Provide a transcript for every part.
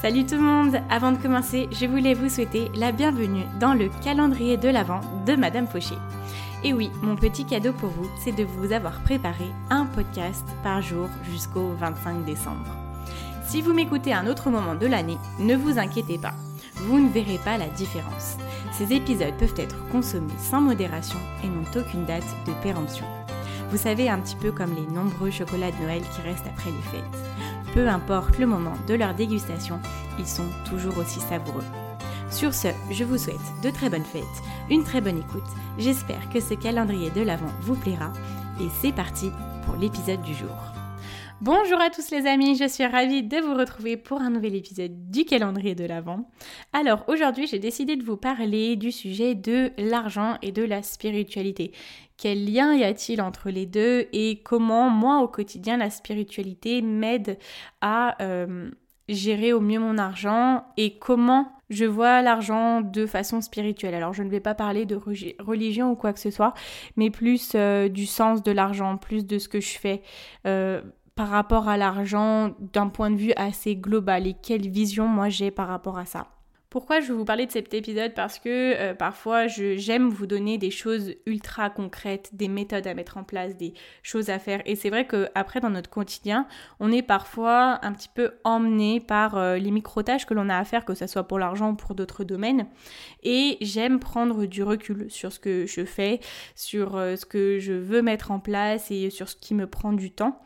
Salut tout le monde Avant de commencer, je voulais vous souhaiter la bienvenue dans le calendrier de l'Avent de Madame Fauché. Et oui, mon petit cadeau pour vous, c'est de vous avoir préparé un podcast par jour jusqu'au 25 décembre. Si vous m'écoutez à un autre moment de l'année, ne vous inquiétez pas, vous ne verrez pas la différence. Ces épisodes peuvent être consommés sans modération et n'ont aucune date de péremption. Vous savez, un petit peu comme les nombreux chocolats de Noël qui restent après les fêtes. Peu importe le moment de leur dégustation, ils sont toujours aussi savoureux. Sur ce, je vous souhaite de très bonnes fêtes, une très bonne écoute. J'espère que ce calendrier de l'Avent vous plaira. Et c'est parti pour l'épisode du jour. Bonjour à tous les amis, je suis ravie de vous retrouver pour un nouvel épisode du calendrier de l'Avent. Alors aujourd'hui j'ai décidé de vous parler du sujet de l'argent et de la spiritualité. Quel lien y a-t-il entre les deux et comment moi au quotidien la spiritualité m'aide à euh, gérer au mieux mon argent et comment je vois l'argent de façon spirituelle? Alors je ne vais pas parler de religion ou quoi que ce soit, mais plus euh, du sens de l'argent, plus de ce que je fais. Euh, par rapport à l'argent d'un point de vue assez global et quelle vision moi j'ai par rapport à ça. Pourquoi je vais vous parler de cet épisode? Parce que euh, parfois j'aime vous donner des choses ultra concrètes, des méthodes à mettre en place, des choses à faire. Et c'est vrai qu'après dans notre quotidien, on est parfois un petit peu emmené par euh, les micro-tâches que l'on a à faire, que ce soit pour l'argent ou pour d'autres domaines. Et j'aime prendre du recul sur ce que je fais, sur euh, ce que je veux mettre en place et sur ce qui me prend du temps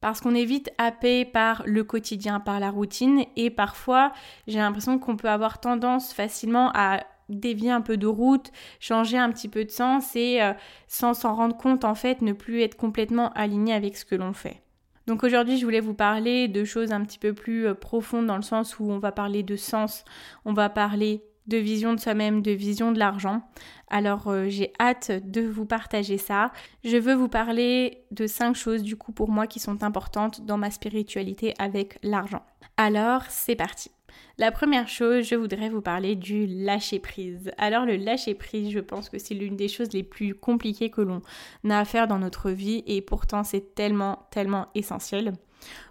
parce qu'on est vite happé par le quotidien, par la routine et parfois j'ai l'impression qu'on peut avoir tendance facilement à dévier un peu de route, changer un petit peu de sens et euh, sans s'en rendre compte en fait ne plus être complètement aligné avec ce que l'on fait. Donc aujourd'hui, je voulais vous parler de choses un petit peu plus euh, profondes dans le sens où on va parler de sens, on va parler de vision de soi-même, de vision de l'argent. Alors euh, j'ai hâte de vous partager ça. Je veux vous parler de cinq choses du coup pour moi qui sont importantes dans ma spiritualité avec l'argent. Alors c'est parti. La première chose, je voudrais vous parler du lâcher prise. Alors le lâcher prise, je pense que c'est l'une des choses les plus compliquées que l'on a à faire dans notre vie et pourtant c'est tellement tellement essentiel.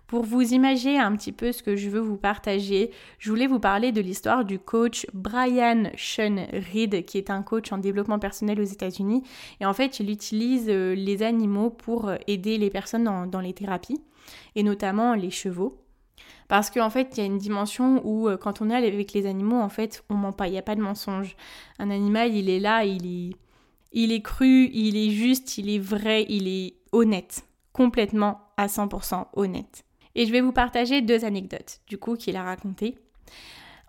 Pour vous imaginer un petit peu ce que je veux vous partager, je voulais vous parler de l'histoire du coach Brian Sean Reed, qui est un coach en développement personnel aux États-Unis. Et en fait, il utilise euh, les animaux pour euh, aider les personnes dans, les thérapies, et notamment les chevaux. Parce qu'en fait, il y a une dimension où euh, quand on est avec les animaux, en fait, on ment pas, il n'y a pas de mensonge. Un animal, il est là, il est, il est cru, il est juste, il est vrai, il est honnête. Complètement à 100% honnête. Et je vais vous partager deux anecdotes, du coup, qu'il a racontées.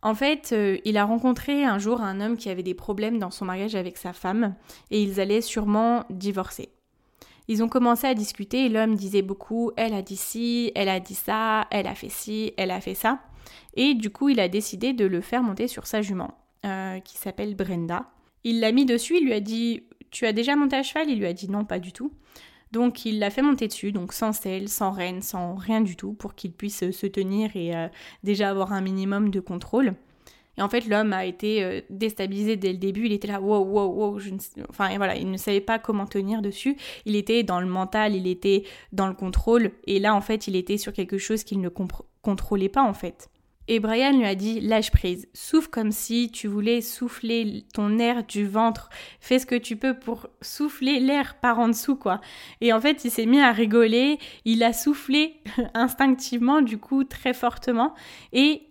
En fait, euh, il a rencontré un jour un homme qui avait des problèmes dans son mariage avec sa femme et ils allaient sûrement divorcer. Ils ont commencé à discuter et l'homme disait beaucoup elle a dit ci, elle a dit ça, elle a fait ci, elle a fait ça. Et du coup, il a décidé de le faire monter sur sa jument, euh, qui s'appelle Brenda. Il l'a mis dessus, il lui a dit Tu as déjà monté à cheval Il lui a dit non, pas du tout. Donc il l'a fait monter dessus, donc sans selle, sans rêne, sans rien du tout, pour qu'il puisse euh, se tenir et euh, déjà avoir un minimum de contrôle. Et en fait, l'homme a été euh, déstabilisé dès le début. Il était là, wow, wow, wow. Enfin, voilà, il ne savait pas comment tenir dessus. Il était dans le mental, il était dans le contrôle. Et là, en fait, il était sur quelque chose qu'il ne contrôlait pas, en fait. Et Brian lui a dit lâche prise, souffle comme si tu voulais souffler ton air du ventre, fais ce que tu peux pour souffler l'air par en dessous quoi. Et en fait il s'est mis à rigoler, il a soufflé instinctivement du coup très fortement. Et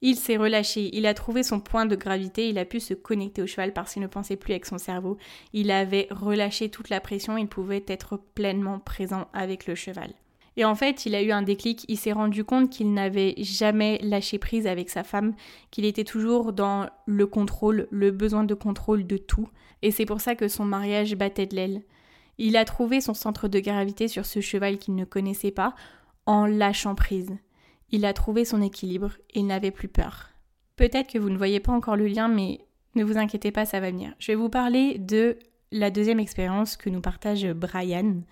il s'est relâché, il a trouvé son point de gravité, il a pu se connecter au cheval parce qu'il ne pensait plus avec son cerveau. Il avait relâché toute la pression, il pouvait être pleinement présent avec le cheval. Et en fait, il a eu un déclic, il s'est rendu compte qu'il n'avait jamais lâché prise avec sa femme, qu'il était toujours dans le contrôle, le besoin de contrôle de tout. Et c'est pour ça que son mariage battait de l'aile. Il a trouvé son centre de gravité sur ce cheval qu'il ne connaissait pas, en lâchant prise. Il a trouvé son équilibre et il n'avait plus peur. Peut-être que vous ne voyez pas encore le lien, mais ne vous inquiétez pas, ça va venir. Je vais vous parler de la deuxième expérience que nous partage Brian.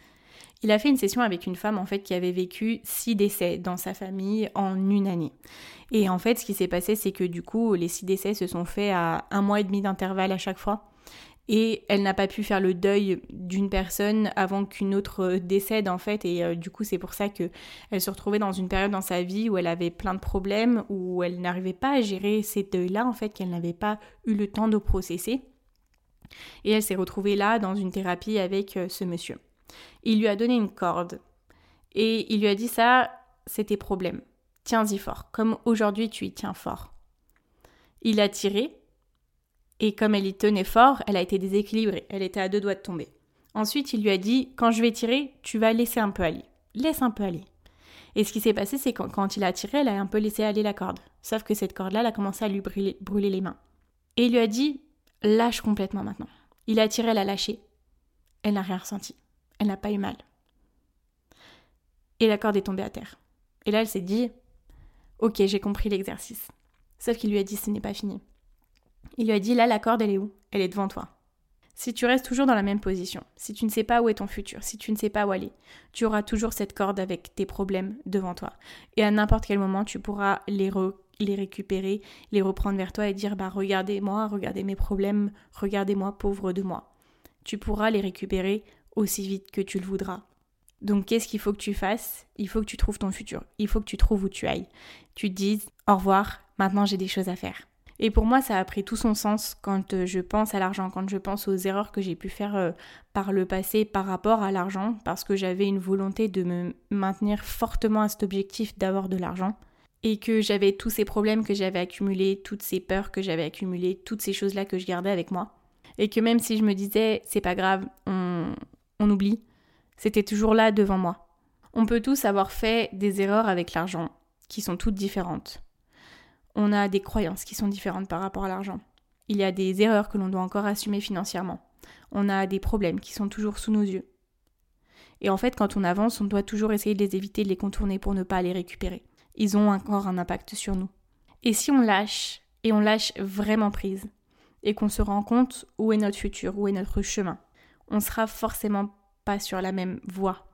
Il a fait une session avec une femme en fait qui avait vécu six décès dans sa famille en une année. Et en fait, ce qui s'est passé, c'est que du coup, les six décès se sont faits à un mois et demi d'intervalle à chaque fois et elle n'a pas pu faire le deuil d'une personne avant qu'une autre décède en fait et euh, du coup c'est pour ça que elle se retrouvait dans une période dans sa vie où elle avait plein de problèmes où elle n'arrivait pas à gérer ces deuils là en fait qu'elle n'avait pas eu le temps de processer et elle s'est retrouvée là dans une thérapie avec euh, ce monsieur. Il lui a donné une corde et il lui a dit ça c'est tes problèmes. Tiens-y fort comme aujourd'hui tu y tiens fort. Il a tiré et comme elle y tenait fort, elle a été déséquilibrée, elle était à deux doigts de tomber. Ensuite, il lui a dit Quand je vais tirer, tu vas laisser un peu aller. Laisse un peu aller. Et ce qui s'est passé, c'est que quand il a tiré, elle a un peu laissé aller la corde. Sauf que cette corde-là, elle a commencé à lui brûler, brûler les mains. Et il lui a dit Lâche complètement maintenant. Il a tiré, elle a lâché. Elle n'a rien ressenti. Elle n'a pas eu mal. Et la corde est tombée à terre. Et là, elle s'est dit Ok, j'ai compris l'exercice. Sauf qu'il lui a dit Ce n'est pas fini. Il lui a dit là la corde elle est où? Elle est devant toi. Si tu restes toujours dans la même position, si tu ne sais pas où est ton futur, si tu ne sais pas où aller, tu auras toujours cette corde avec tes problèmes devant toi. Et à n'importe quel moment, tu pourras les, les récupérer, les reprendre vers toi et dire bah regardez-moi, regardez mes problèmes, regardez-moi pauvre de moi. Tu pourras les récupérer aussi vite que tu le voudras. Donc qu'est-ce qu'il faut que tu fasses? Il faut que tu trouves ton futur. Il faut que tu trouves où tu ailles. Tu te dises au revoir, maintenant j'ai des choses à faire. Et pour moi, ça a pris tout son sens quand euh, je pense à l'argent, quand je pense aux erreurs que j'ai pu faire euh, par le passé par rapport à l'argent, parce que j'avais une volonté de me maintenir fortement à cet objectif d'avoir de l'argent. Et que j'avais tous ces problèmes que j'avais accumulés, toutes ces peurs que j'avais accumulées, toutes ces choses-là que je gardais avec moi. Et que même si je me disais, c'est pas grave, on, on oublie, c'était toujours là devant moi. On peut tous avoir fait des erreurs avec l'argent, qui sont toutes différentes on a des croyances qui sont différentes par rapport à l'argent. Il y a des erreurs que l'on doit encore assumer financièrement. On a des problèmes qui sont toujours sous nos yeux. Et en fait, quand on avance, on doit toujours essayer de les éviter, de les contourner pour ne pas les récupérer. Ils ont encore un impact sur nous. Et si on lâche, et on lâche vraiment prise, et qu'on se rend compte où est notre futur, où est notre chemin, on sera forcément pas sur la même voie.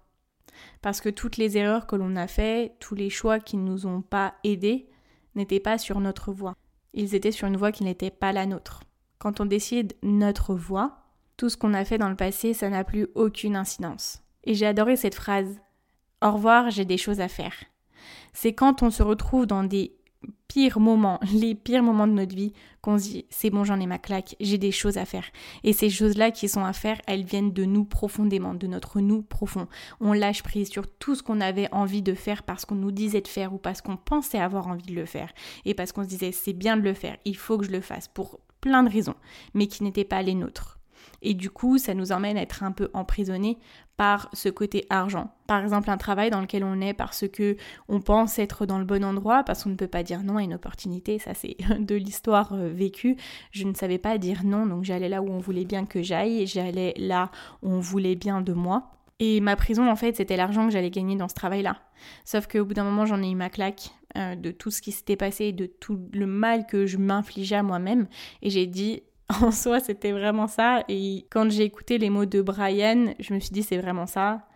Parce que toutes les erreurs que l'on a faites, tous les choix qui ne nous ont pas aidés, n'étaient pas sur notre voie. Ils étaient sur une voie qui n'était pas la nôtre. Quand on décide notre voie, tout ce qu'on a fait dans le passé, ça n'a plus aucune incidence. Et j'ai adoré cette phrase. Au revoir, j'ai des choses à faire. C'est quand on se retrouve dans des pires moments, les pires moments de notre vie, qu'on se dit c'est bon, j'en ai ma claque, j'ai des choses à faire. Et ces choses-là qui sont à faire, elles viennent de nous profondément, de notre nous profond. On lâche prise sur tout ce qu'on avait envie de faire parce qu'on nous disait de faire ou parce qu'on pensait avoir envie de le faire et parce qu'on se disait c'est bien de le faire, il faut que je le fasse pour plein de raisons, mais qui n'étaient pas les nôtres. Et du coup, ça nous emmène à être un peu emprisonnés par ce côté argent. Par exemple, un travail dans lequel on est parce que on pense être dans le bon endroit, parce qu'on ne peut pas dire non à une opportunité, ça c'est de l'histoire euh, vécue. Je ne savais pas dire non, donc j'allais là où on voulait bien que j'aille, j'allais là où on voulait bien de moi. Et ma prison, en fait, c'était l'argent que j'allais gagner dans ce travail-là. Sauf qu'au bout d'un moment, j'en ai eu ma claque euh, de tout ce qui s'était passé, de tout le mal que je m'infligeais à moi-même. Et j'ai dit, en soi, c'était vraiment ça. Et quand j'ai écouté les mots de Brian, je me suis dit, c'est vraiment ça.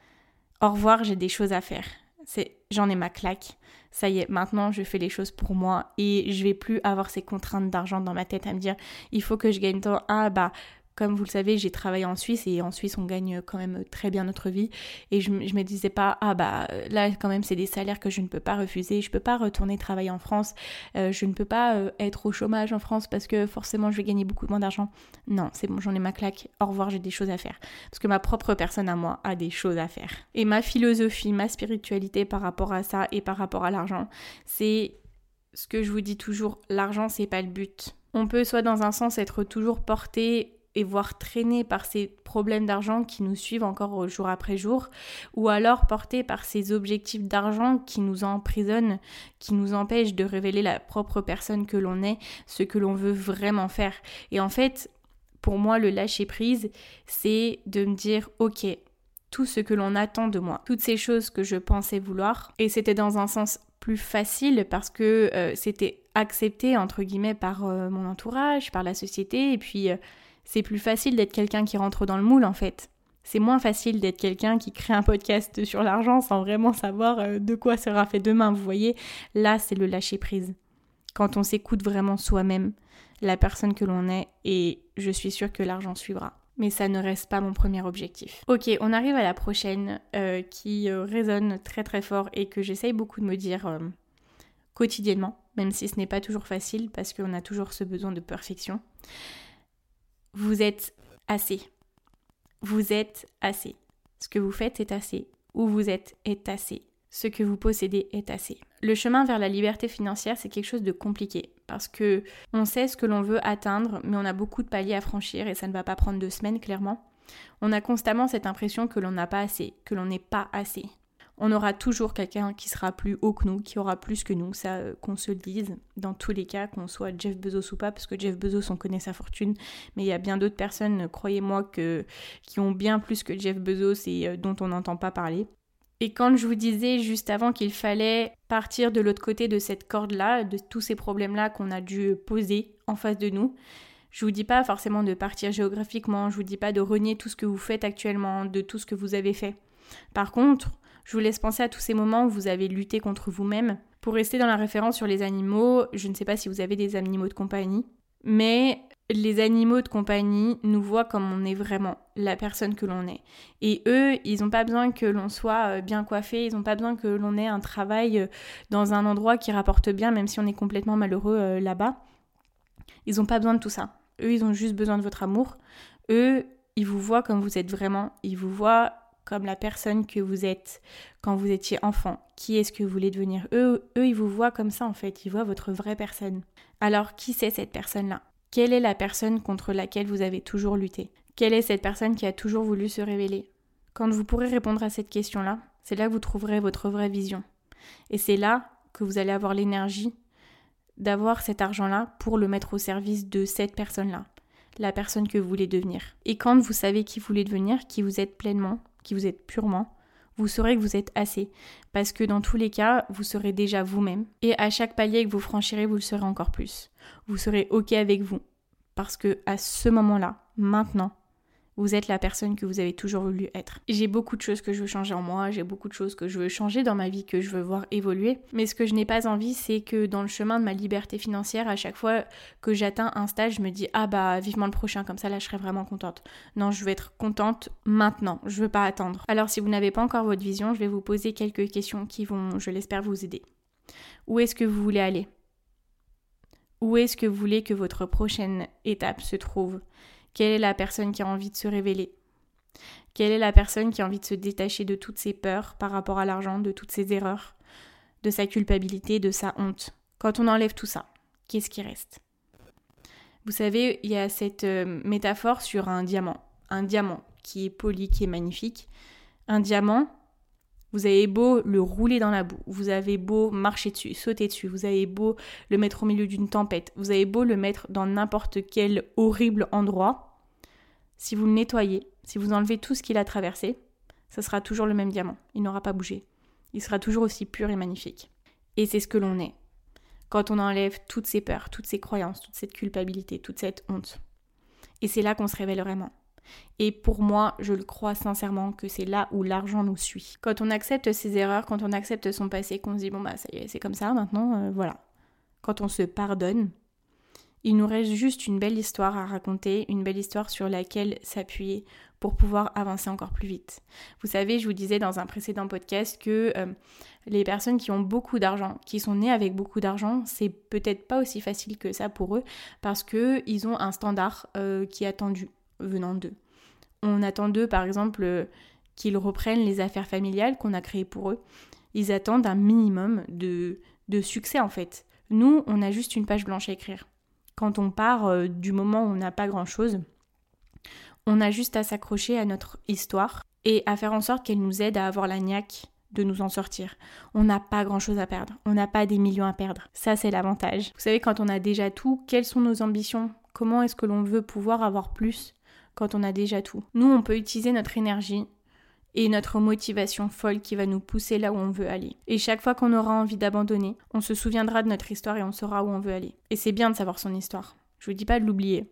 Au revoir, j'ai des choses à faire. C'est, j'en ai ma claque. Ça y est, maintenant je fais les choses pour moi et je vais plus avoir ces contraintes d'argent dans ma tête à me dire, il faut que je gagne tant. Ah bah, comme vous le savez, j'ai travaillé en Suisse et en Suisse, on gagne quand même très bien notre vie. Et je, je me disais pas, ah bah là, quand même, c'est des salaires que je ne peux pas refuser. Je peux pas retourner travailler en France. Euh, je ne peux pas euh, être au chômage en France parce que forcément, je vais gagner beaucoup moins d'argent. Non, c'est bon, j'en ai ma claque. Au revoir, j'ai des choses à faire. Parce que ma propre personne à moi a des choses à faire. Et ma philosophie, ma spiritualité par rapport à ça et par rapport à l'argent, c'est ce que je vous dis toujours, l'argent, c'est pas le but. On peut soit dans un sens être toujours porté et voir traîner par ces problèmes d'argent qui nous suivent encore jour après jour, ou alors portés par ces objectifs d'argent qui nous emprisonnent, qui nous empêchent de révéler la propre personne que l'on est, ce que l'on veut vraiment faire. Et en fait, pour moi, le lâcher prise, c'est de me dire, ok, tout ce que l'on attend de moi, toutes ces choses que je pensais vouloir. Et c'était dans un sens plus facile parce que euh, c'était accepté entre guillemets par euh, mon entourage, par la société, et puis euh, c'est plus facile d'être quelqu'un qui rentre dans le moule en fait. C'est moins facile d'être quelqu'un qui crée un podcast sur l'argent sans vraiment savoir de quoi sera fait demain, vous voyez. Là, c'est le lâcher prise. Quand on s'écoute vraiment soi-même, la personne que l'on est, et je suis sûre que l'argent suivra mais ça ne reste pas mon premier objectif. Ok, on arrive à la prochaine euh, qui euh, résonne très très fort et que j'essaye beaucoup de me dire euh, quotidiennement, même si ce n'est pas toujours facile parce qu'on a toujours ce besoin de perfection. Vous êtes assez. Vous êtes assez. Ce que vous faites est assez. Où vous êtes est assez. Ce que vous possédez est assez. Le chemin vers la liberté financière, c'est quelque chose de compliqué parce que on sait ce que l'on veut atteindre, mais on a beaucoup de paliers à franchir et ça ne va pas prendre deux semaines clairement. On a constamment cette impression que l'on n'a pas assez, que l'on n'est pas assez. On aura toujours quelqu'un qui sera plus haut que nous, qui aura plus que nous, ça euh, qu'on se le dise, dans tous les cas, qu'on soit Jeff Bezos ou pas, parce que Jeff Bezos, on connaît sa fortune, mais il y a bien d'autres personnes, croyez-moi, qui ont bien plus que Jeff Bezos et euh, dont on n'entend pas parler. Et quand je vous disais juste avant qu'il fallait partir de l'autre côté de cette corde-là, de tous ces problèmes-là qu'on a dû poser en face de nous, je vous dis pas forcément de partir géographiquement, je vous dis pas de renier tout ce que vous faites actuellement, de tout ce que vous avez fait. Par contre, je vous laisse penser à tous ces moments où vous avez lutté contre vous-même. Pour rester dans la référence sur les animaux, je ne sais pas si vous avez des animaux de compagnie, mais les animaux de compagnie nous voient comme on est vraiment, la personne que l'on est. Et eux, ils n'ont pas besoin que l'on soit euh, bien coiffé, ils n'ont pas besoin que l'on ait un travail euh, dans un endroit qui rapporte bien, même si on est complètement malheureux euh, là-bas. Ils n'ont pas besoin de tout ça. Eux, ils ont juste besoin de votre amour. Eux, ils vous voient comme vous êtes vraiment. Ils vous voient comme la personne que vous êtes quand vous étiez enfant. Qui est-ce que vous voulez devenir? Eux, eux, ils vous voient comme ça en fait. Ils voient votre vraie personne. Alors, qui c'est cette personne-là? Quelle est la personne contre laquelle vous avez toujours lutté? Quelle est cette personne qui a toujours voulu se révéler? Quand vous pourrez répondre à cette question-là, c'est là que vous trouverez votre vraie vision. Et c'est là que vous allez avoir l'énergie d'avoir cet argent-là pour le mettre au service de cette personne-là, la personne que vous voulez devenir. Et quand vous savez qui vous voulez devenir, qui vous êtes pleinement, qui vous êtes purement, vous saurez que vous êtes assez. Parce que dans tous les cas, vous serez déjà vous-même. Et à chaque palier que vous franchirez, vous le serez encore plus. Vous serez OK avec vous. Parce que à ce moment-là, maintenant, vous êtes la personne que vous avez toujours voulu être. J'ai beaucoup de choses que je veux changer en moi, j'ai beaucoup de choses que je veux changer dans ma vie, que je veux voir évoluer. Mais ce que je n'ai pas envie, c'est que dans le chemin de ma liberté financière, à chaque fois que j'atteins un stage, je me dis ah bah vivement le prochain, comme ça là je serai vraiment contente. Non, je veux être contente maintenant, je veux pas attendre. Alors si vous n'avez pas encore votre vision, je vais vous poser quelques questions qui vont, je l'espère, vous aider. Où est-ce que vous voulez aller? Où est-ce que vous voulez que votre prochaine étape se trouve? Quelle est la personne qui a envie de se révéler? Quelle est la personne qui a envie de se détacher de toutes ses peurs par rapport à l'argent, de toutes ses erreurs, de sa culpabilité, de sa honte? Quand on enlève tout ça, qu'est-ce qui reste? Vous savez, il y a cette euh, métaphore sur un diamant. Un diamant qui est poli, qui est magnifique. Un diamant, vous avez beau le rouler dans la boue, vous avez beau marcher dessus, sauter dessus, vous avez beau le mettre au milieu d'une tempête, vous avez beau le mettre dans n'importe quel horrible endroit, si vous le nettoyez, si vous enlevez tout ce qu'il a traversé, ça sera toujours le même diamant. Il n'aura pas bougé. Il sera toujours aussi pur et magnifique. Et c'est ce que l'on est. Quand on enlève toutes ces peurs, toutes ces croyances, toute cette culpabilité, toute cette honte. Et c'est là qu'on se révèle vraiment. Et pour moi, je le crois sincèrement que c'est là où l'argent nous suit. Quand on accepte ses erreurs, quand on accepte son passé, qu'on se dit bon bah ça y est, c'est comme ça maintenant, euh, voilà. Quand on se pardonne, il nous reste juste une belle histoire à raconter, une belle histoire sur laquelle s'appuyer pour pouvoir avancer encore plus vite. Vous savez, je vous disais dans un précédent podcast que euh, les personnes qui ont beaucoup d'argent, qui sont nées avec beaucoup d'argent, c'est peut-être pas aussi facile que ça pour eux parce que ils ont un standard euh, qui est attendu venant d'eux. On attend d'eux, par exemple, euh, qu'ils reprennent les affaires familiales qu'on a créées pour eux. Ils attendent un minimum de, de succès en fait. Nous, on a juste une page blanche à écrire quand on part euh, du moment où on n'a pas grand-chose, on a juste à s'accrocher à notre histoire et à faire en sorte qu'elle nous aide à avoir la niaque de nous en sortir. On n'a pas grand-chose à perdre, on n'a pas des millions à perdre. Ça, c'est l'avantage. Vous savez, quand on a déjà tout, quelles sont nos ambitions? Comment est-ce que l'on veut pouvoir avoir plus quand on a déjà tout? Nous, on peut utiliser notre énergie et notre motivation folle qui va nous pousser là où on veut aller. Et chaque fois qu'on aura envie d'abandonner, on se souviendra de notre histoire et on saura où on veut aller. Et c'est bien de savoir son histoire. Je vous dis pas de l'oublier.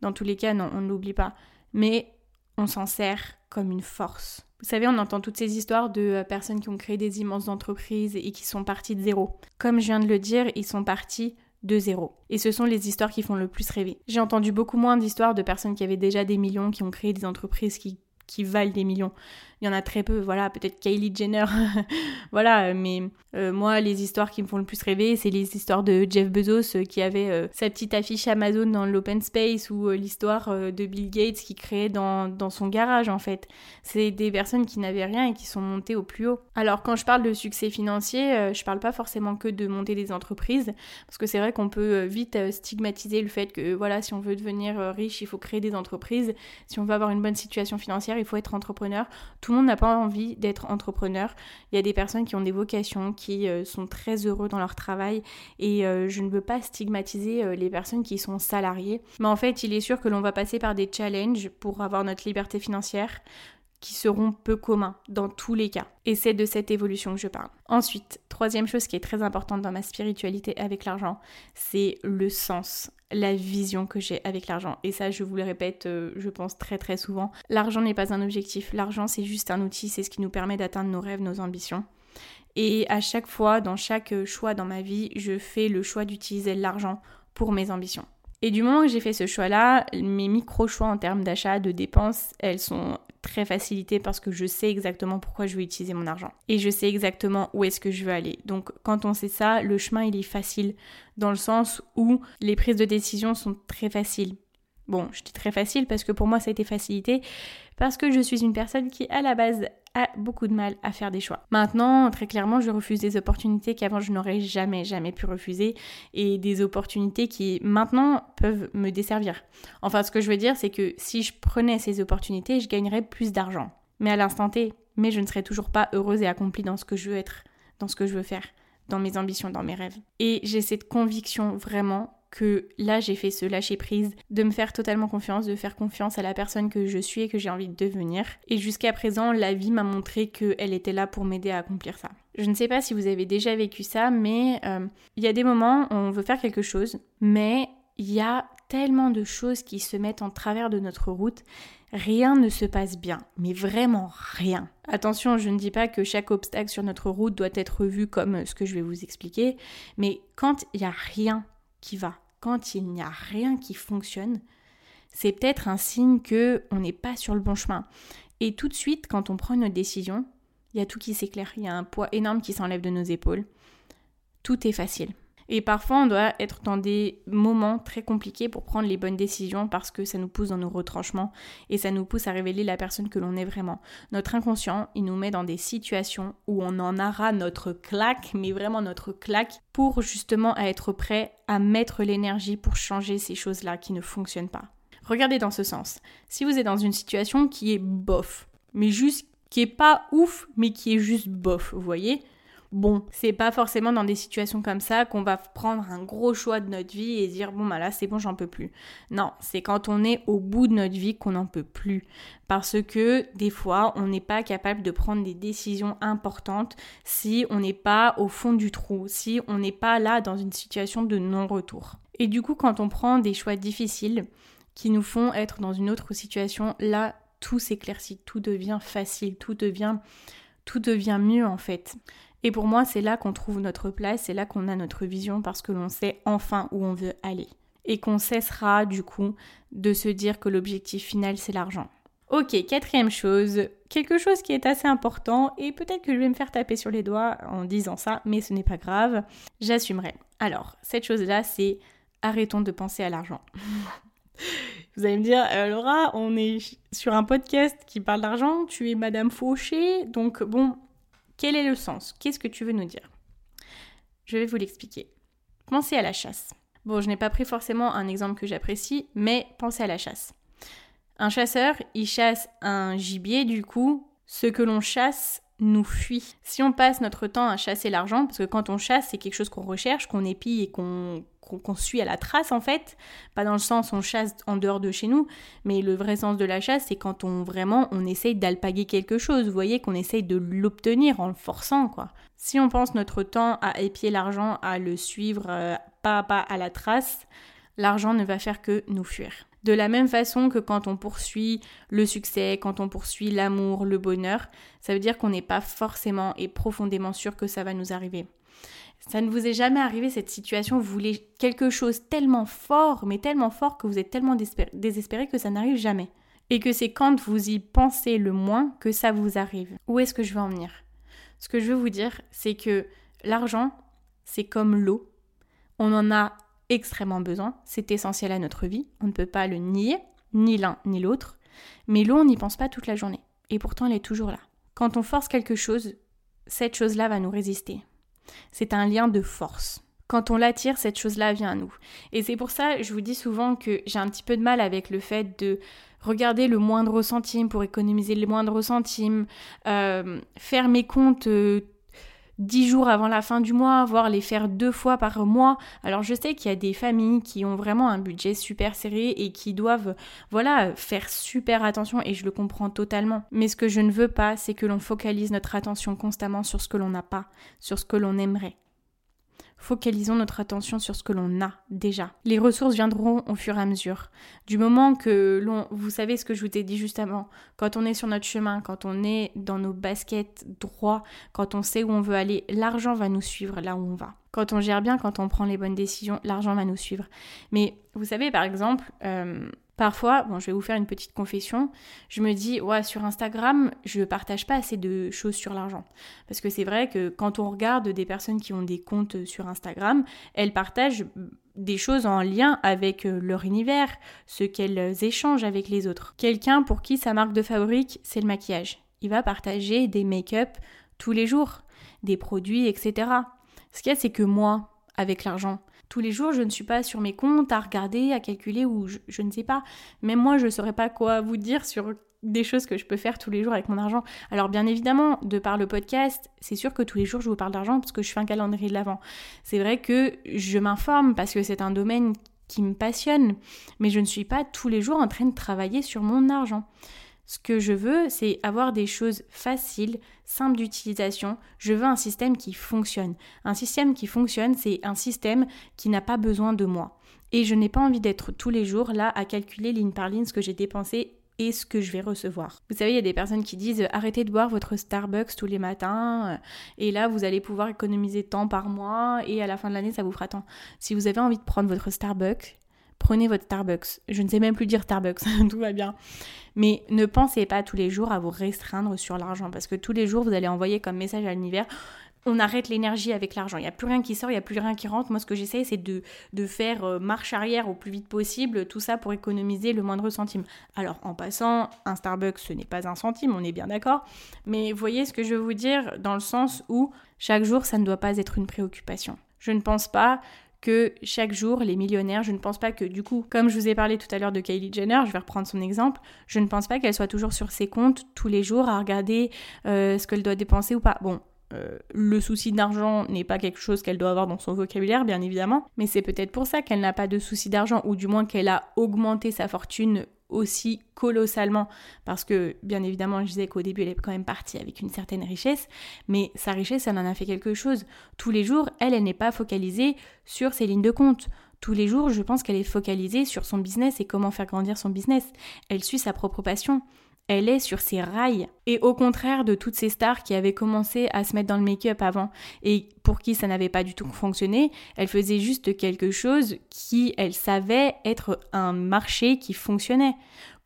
Dans tous les cas, non, on ne l'oublie pas. Mais on s'en sert comme une force. Vous savez, on entend toutes ces histoires de euh, personnes qui ont créé des immenses entreprises et qui sont parties de zéro. Comme je viens de le dire, ils sont partis de zéro. Et ce sont les histoires qui font le plus rêver. J'ai entendu beaucoup moins d'histoires de personnes qui avaient déjà des millions, qui ont créé des entreprises qui, qui valent des millions il y en a très peu. Voilà, peut-être Kylie Jenner. voilà, mais euh, moi, les histoires qui me font le plus rêver, c'est les histoires de Jeff Bezos euh, qui avait euh, sa petite affiche Amazon dans l'open space ou l'histoire de Bill Gates qui créait dans, son garage, en fait. C'est des personnes qui n'avaient rien et qui sont montées au plus haut. Alors, quand je parle de succès financier, je parle pas forcément que de monter des entreprises, parce que c'est vrai qu'on peut vite stigmatiser le fait que, voilà, si on veut devenir riche, il faut créer des entreprises. Si on veut avoir une bonne situation financière, il faut être entrepreneur. Le monde n'a pas envie d'être entrepreneur. Il y a des personnes qui ont des vocations, qui euh, sont très heureux dans leur travail et euh, je ne veux pas stigmatiser euh, les personnes qui sont salariées. Mais en fait, il est sûr que l'on va passer par des challenges pour avoir notre liberté financière qui seront peu communs dans tous les cas. Et c'est de cette évolution que je parle. Ensuite, troisième chose qui est très importante dans ma spiritualité avec l'argent, c'est le sens, la vision que j'ai avec l'argent. Et ça, je vous le répète, euh, je pense très très souvent. L'argent n'est pas un objectif, l'argent c'est juste un outil, c'est ce qui nous permet d'atteindre nos rêves, nos ambitions. Et à chaque fois, dans chaque choix dans ma vie, je fais le choix d'utiliser l'argent pour mes ambitions. Et du moment que j'ai fait ce choix-là, mes micro-choix en termes d'achat, de dépenses, elles sont très facilitées parce que je sais exactement pourquoi je veux utiliser mon argent. Et je sais exactement où est-ce que je veux aller. Donc quand on sait ça, le chemin il est facile dans le sens où les prises de décision sont très faciles. Bon, je dis très facile parce que pour moi ça a été facilité parce que je suis une personne qui à la base a beaucoup de mal à faire des choix. Maintenant, très clairement, je refuse des opportunités qu'avant je n'aurais jamais, jamais pu refuser et des opportunités qui maintenant peuvent me desservir. Enfin, ce que je veux dire, c'est que si je prenais ces opportunités, je gagnerais plus d'argent. Mais à l'instant T, mais je ne serais toujours pas heureuse et accomplie dans ce que je veux être, dans ce que je veux faire, dans mes ambitions, dans mes rêves. Et j'ai cette conviction vraiment que là j'ai fait ce lâcher prise, de me faire totalement confiance, de faire confiance à la personne que je suis et que j'ai envie de devenir. Et jusqu'à présent, la vie m'a montré qu'elle était là pour m'aider à accomplir ça. Je ne sais pas si vous avez déjà vécu ça, mais euh, il y a des moments où on veut faire quelque chose, mais il y a tellement de choses qui se mettent en travers de notre route, rien ne se passe bien, mais vraiment rien. Attention, je ne dis pas que chaque obstacle sur notre route doit être vu comme ce que je vais vous expliquer, mais quand il n'y a rien qui va, quand il n'y a rien qui fonctionne, c'est peut-être un signe que on n'est pas sur le bon chemin. Et tout de suite, quand on prend une décision, il y a tout qui s'éclaire, il y a un poids énorme qui s'enlève de nos épaules. Tout est facile. Et parfois, on doit être dans des moments très compliqués pour prendre les bonnes décisions parce que ça nous pousse dans nos retranchements et ça nous pousse à révéler la personne que l'on est vraiment. Notre inconscient, il nous met dans des situations où on en aura notre claque, mais vraiment notre claque, pour justement être prêt à mettre l'énergie pour changer ces choses-là qui ne fonctionnent pas. Regardez dans ce sens. Si vous êtes dans une situation qui est bof, mais juste qui est pas ouf, mais qui est juste bof, vous voyez Bon, c'est pas forcément dans des situations comme ça qu'on va prendre un gros choix de notre vie et dire bon bah là c'est bon j'en peux plus. Non, c'est quand on est au bout de notre vie qu'on n'en peut plus. Parce que des fois on n'est pas capable de prendre des décisions importantes si on n'est pas au fond du trou, si on n'est pas là dans une situation de non-retour. Et du coup quand on prend des choix difficiles qui nous font être dans une autre situation, là tout s'éclaircit, tout devient facile, tout devient tout devient mieux en fait. Et pour moi, c'est là qu'on trouve notre place, c'est là qu'on a notre vision parce que l'on sait enfin où on veut aller. Et qu'on cessera du coup de se dire que l'objectif final c'est l'argent. Ok, quatrième chose, quelque chose qui est assez important et peut-être que je vais me faire taper sur les doigts en disant ça, mais ce n'est pas grave, j'assumerai. Alors, cette chose-là, c'est arrêtons de penser à l'argent. Vous allez me dire, euh, Laura, on est sur un podcast qui parle d'argent, tu es Madame Fauché, donc bon, quel est le sens? Qu'est-ce que tu veux nous dire? Je vais vous l'expliquer. Pensez à la chasse. Bon, je n'ai pas pris forcément un exemple que j'apprécie, mais pensez à la chasse. Un chasseur, il chasse un gibier, du coup, ce que l'on chasse nous fuit. Si on passe notre temps à chasser l'argent, parce que quand on chasse, c'est quelque chose qu'on recherche, qu'on épie et qu'on suit à la trace en fait, pas dans le sens on chasse en dehors de chez nous, mais le vrai sens de la chasse c'est quand on vraiment on essaye d'alpaguer quelque chose, vous voyez qu'on essaye de l'obtenir en le forçant quoi. Si on pense notre temps à épier l'argent, à le suivre euh, pas à pas à la trace, l'argent ne va faire que nous fuir. De la même façon que quand on poursuit le succès, quand on poursuit l'amour, le bonheur, ça veut dire qu'on n'est pas forcément et profondément sûr que ça va nous arriver. Ça ne vous est jamais arrivé cette situation, vous voulez quelque chose tellement fort, mais tellement fort que vous êtes tellement désespéré que ça n'arrive jamais. Et que c'est quand vous y pensez le moins que ça vous arrive. Où est-ce que je veux en venir? Ce que je veux vous dire, c'est que l'argent, c'est comme l'eau. On en a extrêmement besoin, c'est essentiel à notre vie, on ne peut pas le nier, ni l'un ni l'autre, mais l'eau, on n'y pense pas toute la journée, et pourtant elle est toujours là. Quand on force quelque chose, cette chose-là va nous résister. C'est un lien de force. Quand on l'attire, cette chose-là vient à nous. Et c'est pour ça, je vous dis souvent que j'ai un petit peu de mal avec le fait de regarder le moindre centime pour économiser le moindre centime, euh, faire mes comptes euh, dix jours avant la fin du mois, voire les faire deux fois par mois. Alors je sais qu'il y a des familles qui ont vraiment un budget super serré et qui doivent, voilà, faire super attention et je le comprends totalement. Mais ce que je ne veux pas, c'est que l'on focalise notre attention constamment sur ce que l'on n'a pas, sur ce que l'on aimerait. Focalisons notre attention sur ce que l'on a déjà. Les ressources viendront au fur et à mesure. Du moment que l'on, vous savez ce que je vous ai dit juste avant, quand on est sur notre chemin, quand on est dans nos baskets droits, quand on sait où on veut aller, l'argent va nous suivre là où on va. Quand on gère bien, quand on prend les bonnes décisions, l'argent va nous suivre. Mais vous savez, par exemple, euh, Parfois, bon, je vais vous faire une petite confession, je me dis, ouais, sur Instagram, je partage pas assez de choses sur l'argent. Parce que c'est vrai que quand on regarde des personnes qui ont des comptes sur Instagram, elles partagent des choses en lien avec euh, leur univers, ce qu'elles échangent avec les autres. Quelqu'un pour qui sa marque de fabrique, c'est le maquillage. Il va partager des make-up tous les jours, des produits, etc. Ce qu'il y a, c'est que moi, avec l'argent, tous les jours, je ne suis pas sur mes comptes à regarder, à calculer ou je, ne sais pas. Même moi, je ne saurais pas quoi vous dire sur des choses que je peux faire tous les jours avec mon argent. Alors bien évidemment, de par le podcast, c'est sûr que tous les jours je vous parle d'argent parce que je fais un calendrier de l'avant. C'est vrai que je m'informe parce que c'est un domaine qui me passionne, mais je ne suis pas tous les jours en train de travailler sur mon argent. Ce que je veux, c'est avoir des choses faciles, simples d'utilisation. Je veux un système qui fonctionne. Un système qui fonctionne, c'est un système qui n'a pas besoin de moi. Et je n'ai pas envie d'être tous les jours là à calculer ligne par ligne ce que j'ai dépensé et ce que je vais recevoir. Vous savez, il y a des personnes qui disent arrêtez de boire votre Starbucks tous les matins euh, et là vous allez pouvoir économiser tant par mois et à la fin de l'année ça vous fera tant. Si vous avez envie de prendre votre Starbucks, prenez votre Starbucks. Je ne sais même plus dire Starbucks, tout va bien. Mais ne pensez pas tous les jours à vous restreindre sur l'argent parce que tous les jours vous allez envoyer comme message à l'univers on arrête l'énergie avec l'argent. Il n'y a plus rien qui sort, il n'y a plus rien qui rentre. Moi, ce que j'essaie, c'est de, de, faire euh, marche arrière au plus vite possible, tout ça pour économiser le moindre centime. Alors, en passant, un Starbucks, ce n'est pas un centime, on est bien d'accord. Mais voyez ce que je veux vous dire dans le sens où chaque jour, ça ne doit pas être une préoccupation. Je ne pense pas que chaque jour, les millionnaires, je ne pense pas que du coup, comme je vous ai parlé tout à l'heure de Kylie Jenner, je vais reprendre son exemple, je ne pense pas qu'elle soit toujours sur ses comptes tous les jours à regarder euh, ce qu'elle doit dépenser ou pas. Bon, euh, le souci d'argent n'est pas quelque chose qu'elle doit avoir dans son vocabulaire, bien évidemment, mais c'est peut-être pour ça qu'elle n'a pas de souci d'argent, ou du moins qu'elle a augmenté sa fortune aussi colossalement. Parce que bien évidemment je disais qu'au début elle est quand même partie avec une certaine richesse mais sa richesse elle en a fait quelque chose. Tous les jours elle elle n'est pas focalisée sur ses lignes de compte. Tous les jours je pense qu'elle est focalisée sur son business et comment faire grandir son business. Elle suit sa propre passion elle est sur ses rails. Et au contraire de toutes ces stars qui avaient commencé à se mettre dans le make-up avant et pour qui ça n'avait pas du tout fonctionné, elle faisait juste quelque chose qui, elle savait être un marché qui fonctionnait.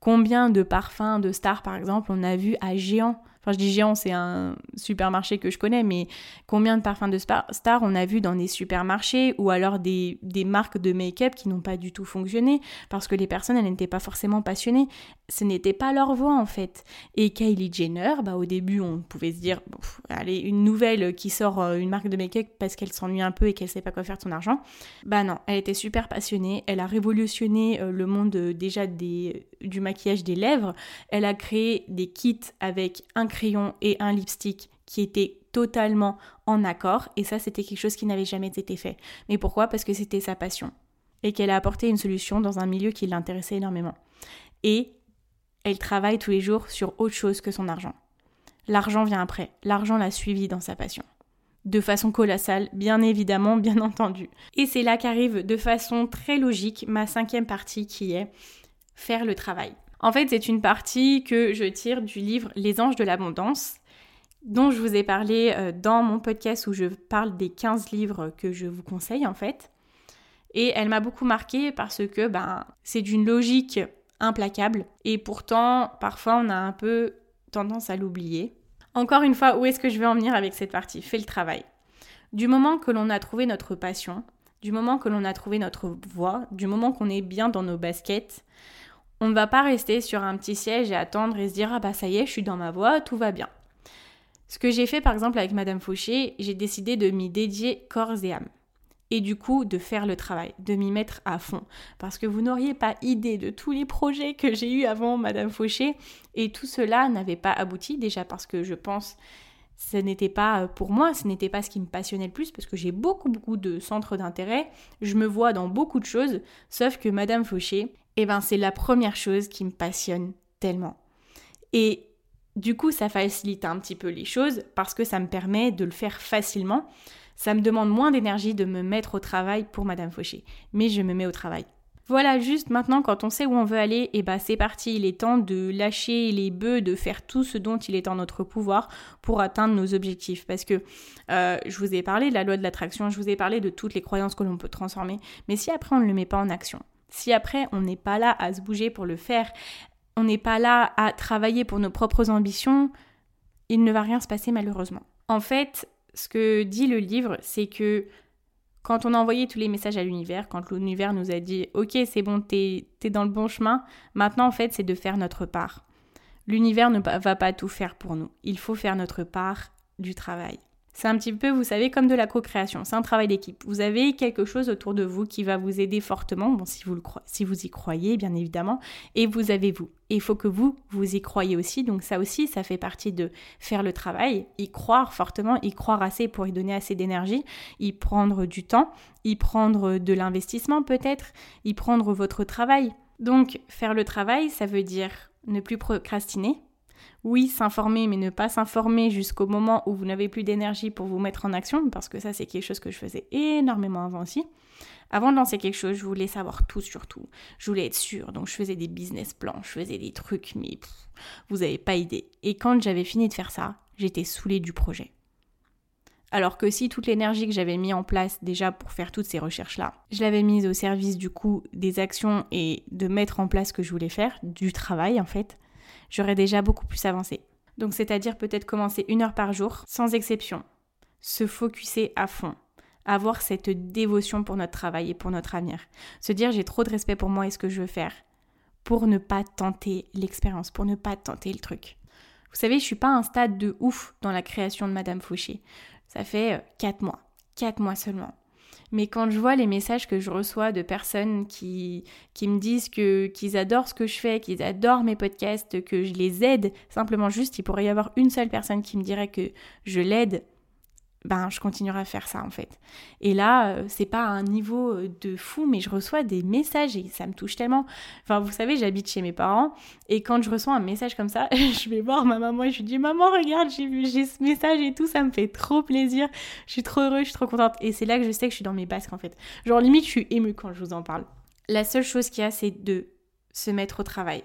Combien de parfums de stars, par exemple, on a vu à Géant Enfin, je dis géant, c'est un supermarché que je connais, mais combien de parfums de stars on a vu dans des supermarchés ou alors des, marques de make-up qui n'ont pas du tout fonctionné parce que les personnes, elles n'étaient pas forcément passionnées. Ce n'était pas leur voix, en fait. Et Kylie Jenner, bah, au début, on pouvait se dire, allez, une nouvelle qui sort euh, une marque de make-up parce qu'elle s'ennuie un peu et qu'elle sait pas quoi faire de son argent. Bah non, elle était super passionnée. Elle a révolutionné euh, le monde euh, déjà des, du maquillage des lèvres. Elle a créé des kits avec un crayon et un lipstick qui était totalement en accord et ça c'était quelque chose qui n'avait jamais été fait. Mais pourquoi? Parce que c'était sa passion et qu'elle a apporté une solution dans un milieu qui l'intéressait énormément. Et elle travaille tous les jours sur autre chose que son argent. L'argent vient après, l'argent l'a suivi dans sa passion. De façon colossale, bien évidemment, bien entendu. Et c'est là qu'arrive de façon très logique ma cinquième partie qui est faire le travail. En fait, c'est une partie que je tire du livre Les anges de l'abondance, dont je vous ai parlé euh, dans mon podcast où je parle des 15 livres que je vous conseille en fait. Et elle m'a beaucoup marqué parce que ben, c'est d'une logique implacable et pourtant parfois on a un peu tendance à l'oublier. Encore une fois, où est-ce que je vais en venir avec cette partie? Fais le travail. Du moment que l'on a trouvé notre passion, du moment que l'on a trouvé notre voie, du moment qu'on est bien dans nos baskets, on ne va pas rester sur un petit siège et attendre et se dire ah bah ça y est, je suis dans ma voie, tout va bien. Ce que j'ai fait par exemple avec Madame Fauché, j'ai décidé de m'y dédier corps et âme. Et du coup, de faire le travail, de m'y mettre à fond. Parce que vous n'auriez pas idée de tous les projets que j'ai eus avant Madame Fauché. Et tout cela n'avait pas abouti, déjà parce que je pense ce n'était pas euh, pour moi, ce n'était pas ce qui me passionnait le plus parce que j'ai beaucoup beaucoup de centres d'intérêt, je me vois dans beaucoup de choses, sauf que Madame Fauché, eh ben c'est la première chose qui me passionne tellement. Et du coup, ça facilite un petit peu les choses parce que ça me permet de le faire facilement. Ça me demande moins d'énergie de me mettre au travail pour Madame Fauché, mais je me mets au travail. Voilà, juste maintenant, quand on sait où on veut aller, et eh bah ben, c'est parti, il est temps de lâcher les bœufs, de faire tout ce dont il est en notre pouvoir pour atteindre nos objectifs. Parce que euh, je vous ai parlé de la loi de l'attraction, je vous ai parlé de toutes les croyances que l'on peut transformer, mais si après on ne le met pas en action, si après on n'est pas là à se bouger pour le faire, on n'est pas là à travailler pour nos propres ambitions, il ne va rien se passer malheureusement. En fait, ce que dit le livre, c'est que quand on a envoyé tous les messages à l'univers, quand l'univers nous a dit Ok, c'est bon, t'es es dans le bon chemin, maintenant en fait c'est de faire notre part. L'univers ne va pas tout faire pour nous. Il faut faire notre part du travail. C'est un petit peu, vous savez, comme de la co-création. C'est un travail d'équipe. Vous avez quelque chose autour de vous qui va vous aider fortement, bon, si vous, le si vous y croyez, bien évidemment, et vous avez vous. Et il faut que vous, vous y croyez aussi. Donc ça aussi, ça fait partie de faire le travail, y croire fortement, y croire assez pour y donner assez d'énergie, y prendre du temps, y prendre de l'investissement peut-être, y prendre votre travail. Donc faire le travail, ça veut dire ne plus procrastiner, oui, s'informer, mais ne pas s'informer jusqu'au moment où vous n'avez plus d'énergie pour vous mettre en action, parce que ça, c'est quelque chose que je faisais énormément avant aussi. Avant de lancer quelque chose, je voulais savoir tout sur tout. Je voulais être sûre, donc je faisais des business plans, je faisais des trucs, mais vous n'avez pas idée. Et quand j'avais fini de faire ça, j'étais saoulée du projet. Alors que si toute l'énergie que j'avais mis en place déjà pour faire toutes ces recherches-là, je l'avais mise au service du coup des actions et de mettre en place ce que je voulais faire, du travail en fait, j'aurais déjà beaucoup plus avancé. Donc c'est-à-dire peut-être commencer une heure par jour, sans exception. Se focuser à fond. Avoir cette dévotion pour notre travail et pour notre avenir. Se dire j'ai trop de respect pour moi et ce que je veux faire. Pour ne pas tenter l'expérience, pour ne pas tenter le truc. Vous savez, je suis pas à un stade de ouf dans la création de Madame Fauché. Ça fait 4 euh, mois. 4 mois seulement. Mais quand je vois les messages que je reçois de personnes qui, qui me disent que, qu'ils adorent ce que je fais, qu'ils adorent mes podcasts, que je les aide, simplement juste, il pourrait y avoir une seule personne qui me dirait que je l'aide ben je continuerai à faire ça en fait. Et là, euh, c'est pas un niveau euh, de fou, mais je reçois des messages et ça me touche tellement. Enfin, vous savez, j'habite chez mes parents et quand je reçois un message comme ça, je vais voir ma maman et je lui dis maman regarde, j'ai j'ai ce message et tout, ça me fait trop plaisir. Je suis trop heureuse, je suis trop contente et c'est là que je sais que je suis dans mes basques en fait. Genre limite, je suis émue quand je vous en parle. La seule chose qu'il y a, c'est de se mettre au travail.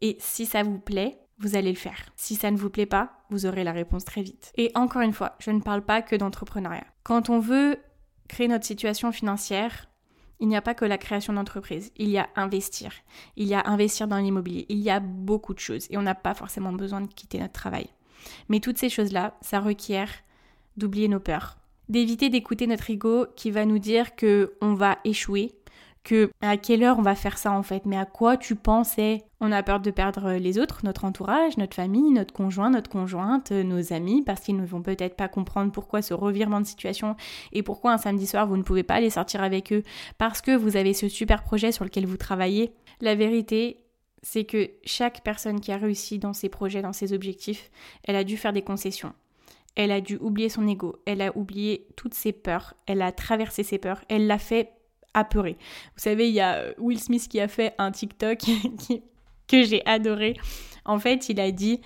Et si ça vous plaît, vous allez le faire. Si ça ne vous plaît pas, vous aurez la réponse très vite. Et encore une fois, je ne parle pas que d'entrepreneuriat. Quand on veut créer notre situation financière, il n'y a pas que la création d'entreprise, il y a investir, il y a investir dans l'immobilier, il y a beaucoup de choses et on n'a pas forcément besoin de quitter notre travail. Mais toutes ces choses-là, ça requiert d'oublier nos peurs, d'éviter d'écouter notre ego qui va nous dire que on va échouer, à quelle heure on va faire ça en fait, mais à quoi tu pensais? On a peur de perdre les autres, notre entourage, notre famille, notre conjoint, notre conjointe, nos amis, parce qu'ils ne vont peut-être pas comprendre pourquoi ce revirement de situation et pourquoi un samedi soir vous ne pouvez pas aller sortir avec eux. Parce que vous avez ce super projet sur lequel vous travaillez. La vérité, c'est que chaque personne qui a réussi dans ses projets, dans ses objectifs, elle a dû faire des concessions. elle a dû oublier son ego, elle a oublié toutes ses peurs, elle a traversé ses peurs, elle l'a fait apeurer. Vous savez, il y a Will Smith qui a fait un TikTok que j'ai adoré. En fait, il a dit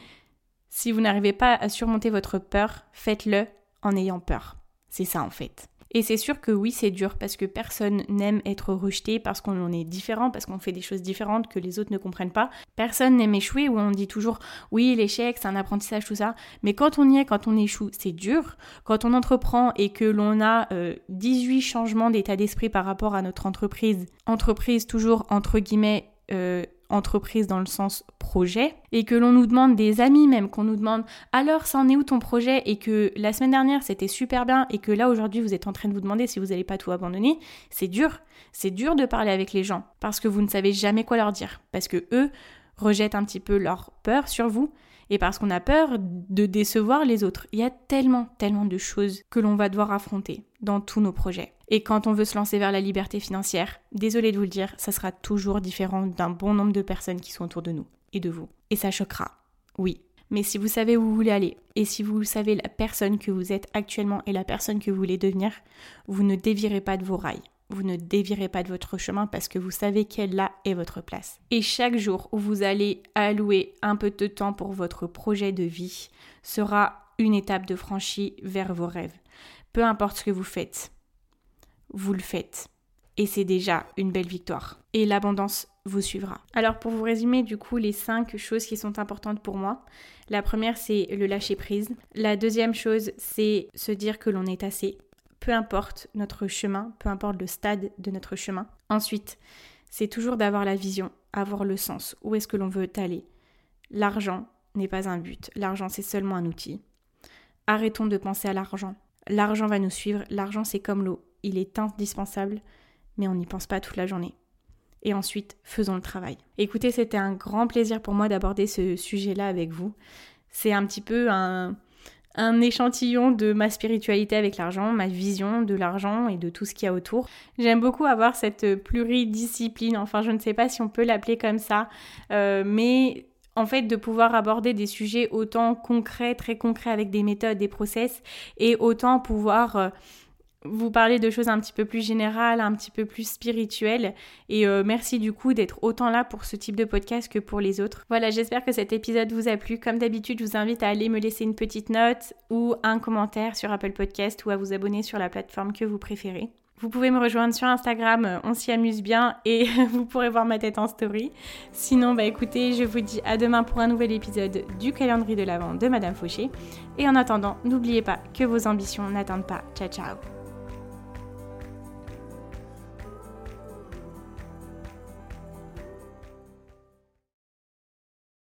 si vous n'arrivez pas à surmonter votre peur, faites-le en ayant peur. C'est ça en fait. Et c'est sûr que oui, c'est dur parce que personne n'aime être rejeté parce qu'on est différent, parce qu'on fait des choses différentes que les autres ne comprennent pas. Personne n'aime échouer où on dit toujours oui, l'échec, c'est un apprentissage, tout ça. Mais quand on y est, quand on échoue, c'est dur. Quand on entreprend et que l'on a 18 euh, changements d'état d'esprit par rapport à notre entreprise, entreprise toujours entre guillemets euh, entreprise dans le sens projet, et que l'on nous demande des amis même, qu'on nous demande alors ça en est où ton projet, et que la semaine dernière c'était super bien, et que là aujourd'hui vous êtes en train de vous demander si vous n'allez pas tout abandonner, c'est dur. C'est dur de parler avec les gens, parce que vous ne savez jamais quoi leur dire, parce que eux rejettent un petit peu leur peur sur vous, et parce qu'on a peur de décevoir les autres. Il y a tellement, tellement de choses que l'on va devoir affronter dans tous nos projets. Et quand on veut se lancer vers la liberté financière, désolé de vous le dire, ça sera toujours différent d'un bon nombre de personnes qui sont autour de nous et de vous. Et ça choquera, oui. Mais si vous savez où vous voulez aller et si vous savez la personne que vous êtes actuellement et la personne que vous voulez devenir, vous ne dévirez pas de vos rails vous ne dévirez pas de votre chemin parce que vous savez quelle là est votre place. Et chaque jour où vous allez allouer un peu de temps pour votre projet de vie sera une étape de franchie vers vos rêves. Peu importe ce que vous faites, vous le faites. Et c'est déjà une belle victoire. Et l'abondance vous suivra. Alors pour vous résumer du coup les cinq choses qui sont importantes pour moi, la première c'est le lâcher prise. La deuxième chose c'est se dire que l'on est assez peu importe notre chemin, peu importe le stade de notre chemin. Ensuite, c'est toujours d'avoir la vision, avoir le sens, où est-ce que l'on veut aller? L'argent n'est pas un but, l'argent c'est seulement un outil. Arrêtons de penser à l'argent. L'argent va nous suivre, l'argent c'est comme l'eau, il est indispensable, mais on n'y pense pas toute la journée. Et ensuite, faisons le travail. Écoutez, c'était un grand plaisir pour moi d'aborder ce sujet-là avec vous. C'est un petit peu un, un échantillon de ma spiritualité avec l'argent, ma vision de l'argent et de tout ce qu'il y a autour. J'aime beaucoup avoir cette pluridiscipline, enfin je ne sais pas si on peut l'appeler comme ça, euh, mais en fait de pouvoir aborder des sujets autant concrets, très concrets avec des méthodes, des process, et autant pouvoir... Euh, vous parler de choses un petit peu plus générales, un petit peu plus spirituelles. Et euh, merci du coup d'être autant là pour ce type de podcast que pour les autres. Voilà, j'espère que cet épisode vous a plu. Comme d'habitude, je vous invite à aller me laisser une petite note ou un commentaire sur Apple Podcast ou à vous abonner sur la plateforme que vous préférez. Vous pouvez me rejoindre sur Instagram, euh, on s'y amuse bien et vous pourrez voir ma tête en story. Sinon, bah écoutez, je vous dis à demain pour un nouvel épisode du calendrier de l'Avent de Madame Fauché. Et en attendant, n'oubliez pas que vos ambitions n'attendent pas. Ciao ciao